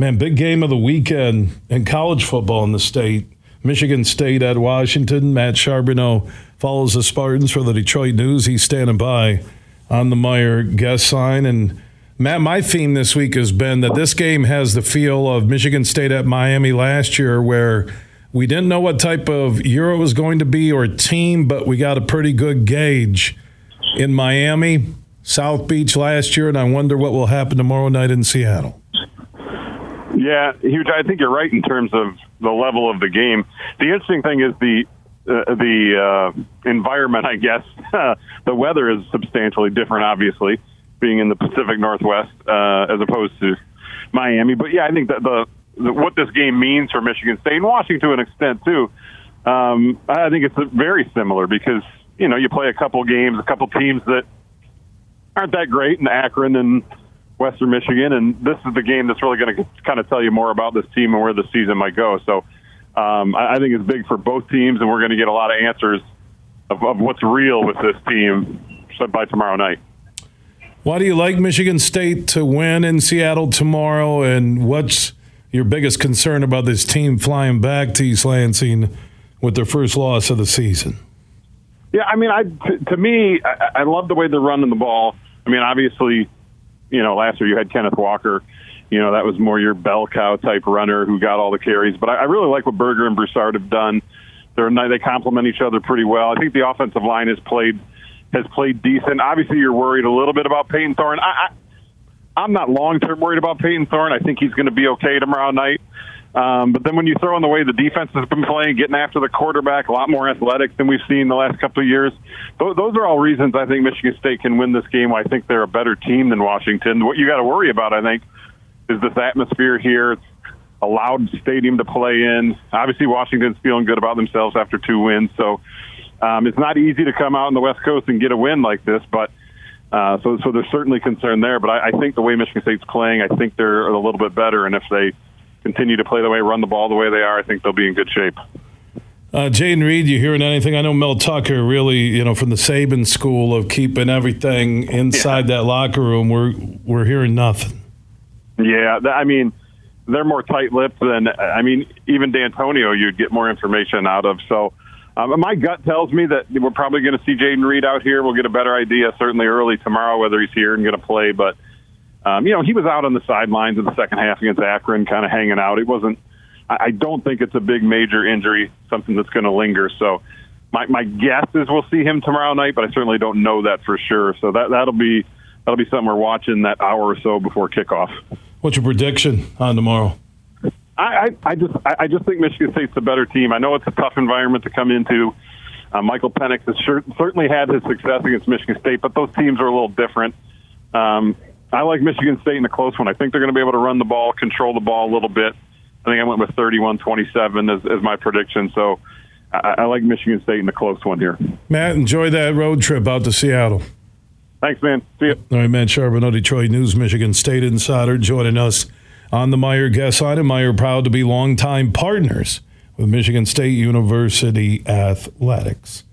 Man, big game of the weekend in college football in the state. Michigan State at Washington. Matt Charboneau follows the Spartans for the Detroit News. He's standing by on the Meijer guest sign. And Matt, my theme this week has been that this game has the feel of Michigan State at Miami last year, where we didn't know what type of year it was going to be or team, but we got a pretty good gauge in Miami, South Beach last year, and I wonder what will happen tomorrow night in Seattle. Yeah, huge. I think you're right in terms of the level of the game. The interesting thing is the uh, the uh, environment. I guess the weather is substantially different, obviously, being in the Pacific Northwest uh, as opposed to Miami. But yeah, I think that the, the what this game means for Michigan State and Washington to an extent too. Um, I think it's very similar because you know you play a couple games, a couple teams that aren't that great in Akron and Western Michigan, and this is the game that's really going to kind of tell you more about this team and where the season might go. So um, I, I think it's big for both teams, and we're going to get a lot of answers of, of what's real with this team by tomorrow night. Why do you like Michigan State to win in Seattle tomorrow? And what's your biggest concern about this team flying back to East Lansing with their first loss of the season? Yeah, I mean, I to, to me, I, I love the way they're running the ball. I mean, obviously, you know, last year you had Kenneth Walker. You know, that was more your bell cow type runner who got all the carries. But I, I really like what Berger and Broussard have done. They're they complement each other pretty well. I think the offensive line has played has played decent. Obviously, you're worried a little bit about Payton Thorne. I, I I'm not long term worried about Payton Thorne. I think he's going to be okay tomorrow night. Um, but then when you throw in the way the defense has been playing, getting after the quarterback, a lot more athletic than we've seen the last couple of years. Those, those are all reasons I think Michigan State can win this game. I think they're a better team than Washington. What you got to worry about, I think, is this atmosphere here. It's a loud stadium to play in. Obviously, Washington's feeling good about themselves after two wins, so um, it's not easy to come out on the West Coast and get a win like this. But uh, so, so there's certainly concern there. But I, I think the way Michigan State's playing, I think they're a little bit better. And if they continue to play the way, run the ball the way they are, I think they'll be in good shape. Uh, Jayden Reed, you hearing anything? I know Mel Tucker really, you know, from the Saban school of keeping everything inside yeah. that locker room. We're we're hearing nothing. Yeah, I mean, they're more tight-lipped than I mean, even D'Antonio, you'd get more information out of. So, um, my gut tells me that we're probably going to see Jayden Reed out here. We'll get a better idea certainly early tomorrow whether he's here and going to play, but um, you know, he was out on the sidelines in the second half against Akron, kind of hanging out. It wasn't. I don't think it's a big major injury, something that's going to linger. So, my my guess is we'll see him tomorrow night, but I certainly don't know that for sure. So that that'll be that'll be something we're watching that hour or so before kickoff. What's your prediction on tomorrow? I, I, I just I just think Michigan State's a better team. I know it's a tough environment to come into. Uh, Michael Penix has sure, certainly had his success against Michigan State, but those teams are a little different. Um, I like Michigan State in a close one. I think they're going to be able to run the ball, control the ball a little bit. I think I went with 31-27 as, as my prediction. So I, I like Michigan State in a close one here. Matt, enjoy that road trip out to Seattle. Thanks, man. See you. All right, Matt Charboneau, Detroit News, Michigan State Insider, joining us on the Meijer Guest line. And Meijer proud to be longtime partners with Michigan State University Athletics.